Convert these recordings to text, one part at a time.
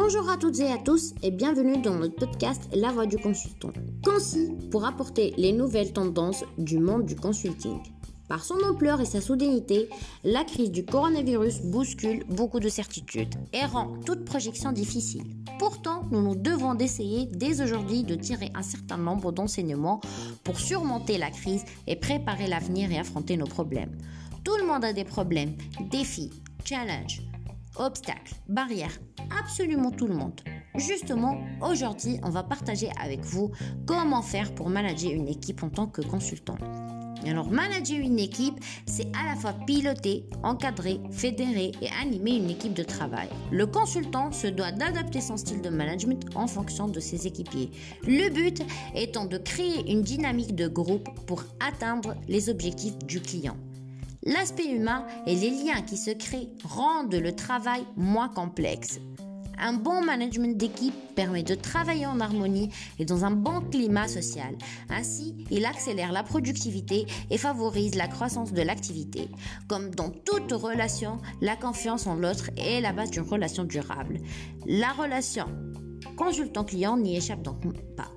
Bonjour à toutes et à tous et bienvenue dans notre podcast La Voix du consultant. Concis pour apporter les nouvelles tendances du monde du consulting. Par son ampleur et sa soudaineté, la crise du coronavirus bouscule beaucoup de certitudes et rend toute projection difficile. Pourtant, nous nous devons d'essayer dès aujourd'hui de tirer un certain nombre d'enseignements pour surmonter la crise et préparer l'avenir et affronter nos problèmes. Tout le monde a des problèmes, défis, challenges, obstacles, barrières, absolument tout le monde. Justement, aujourd'hui, on va partager avec vous comment faire pour manager une équipe en tant que consultant. Alors, manager une équipe, c'est à la fois piloter, encadrer, fédérer et animer une équipe de travail. Le consultant se doit d'adapter son style de management en fonction de ses équipiers. Le but étant de créer une dynamique de groupe pour atteindre les objectifs du client. L'aspect humain et les liens qui se créent rendent le travail moins complexe. Un bon management d'équipe permet de travailler en harmonie et dans un bon climat social. Ainsi, il accélère la productivité et favorise la croissance de l'activité. Comme dans toute relation, la confiance en l'autre est la base d'une relation durable. La relation consultant-client n'y échappe donc pas.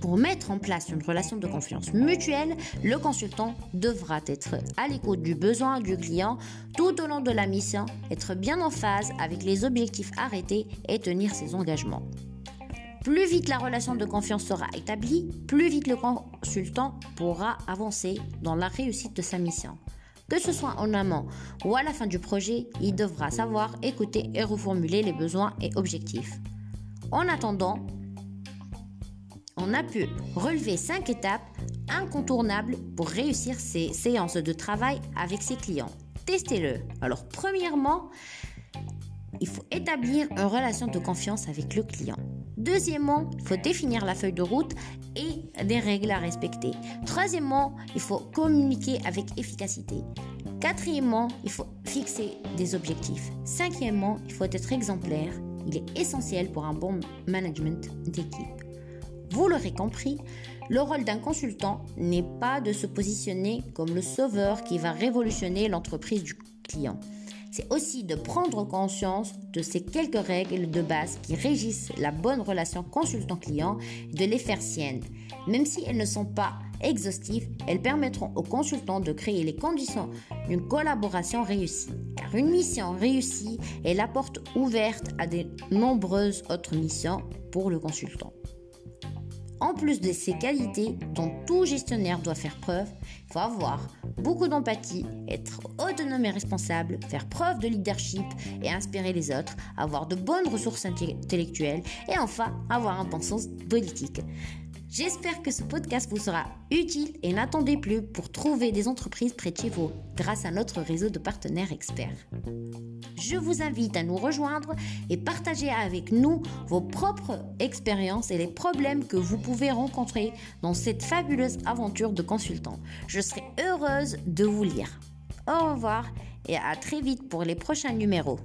Pour mettre en place une relation de confiance mutuelle, le consultant devra être à l'écoute du besoin du client tout au long de la mission, être bien en phase avec les objectifs arrêtés et tenir ses engagements. Plus vite la relation de confiance sera établie, plus vite le consultant pourra avancer dans la réussite de sa mission. Que ce soit en amont ou à la fin du projet, il devra savoir écouter et reformuler les besoins et objectifs. En attendant, on a pu relever cinq étapes incontournables pour réussir ces séances de travail avec ses clients. Testez-le. Alors, premièrement, il faut établir une relation de confiance avec le client. Deuxièmement, il faut définir la feuille de route et des règles à respecter. Troisièmement, il faut communiquer avec efficacité. Quatrièmement, il faut fixer des objectifs. Cinquièmement, il faut être exemplaire. Il est essentiel pour un bon management d'équipe. Vous l'aurez compris, le rôle d'un consultant n'est pas de se positionner comme le sauveur qui va révolutionner l'entreprise du client. C'est aussi de prendre conscience de ces quelques règles de base qui régissent la bonne relation consultant-client et de les faire siennes. Même si elles ne sont pas exhaustives, elles permettront aux consultants de créer les conditions d'une collaboration réussie. Car une mission réussie est la porte ouverte à de nombreuses autres missions pour le consultant. En plus de ces qualités dont tout gestionnaire doit faire preuve, il faut avoir beaucoup d'empathie, être autonome et responsable, faire preuve de leadership et inspirer les autres, avoir de bonnes ressources intellectuelles et enfin avoir un bon sens politique. J'espère que ce podcast vous sera utile et n'attendez plus pour trouver des entreprises près de chez vous grâce à notre réseau de partenaires experts. Je vous invite à nous rejoindre et partager avec nous vos propres expériences et les problèmes que vous pouvez rencontrer dans cette fabuleuse aventure de consultant. Je serai heureuse de vous lire. Au revoir et à très vite pour les prochains numéros.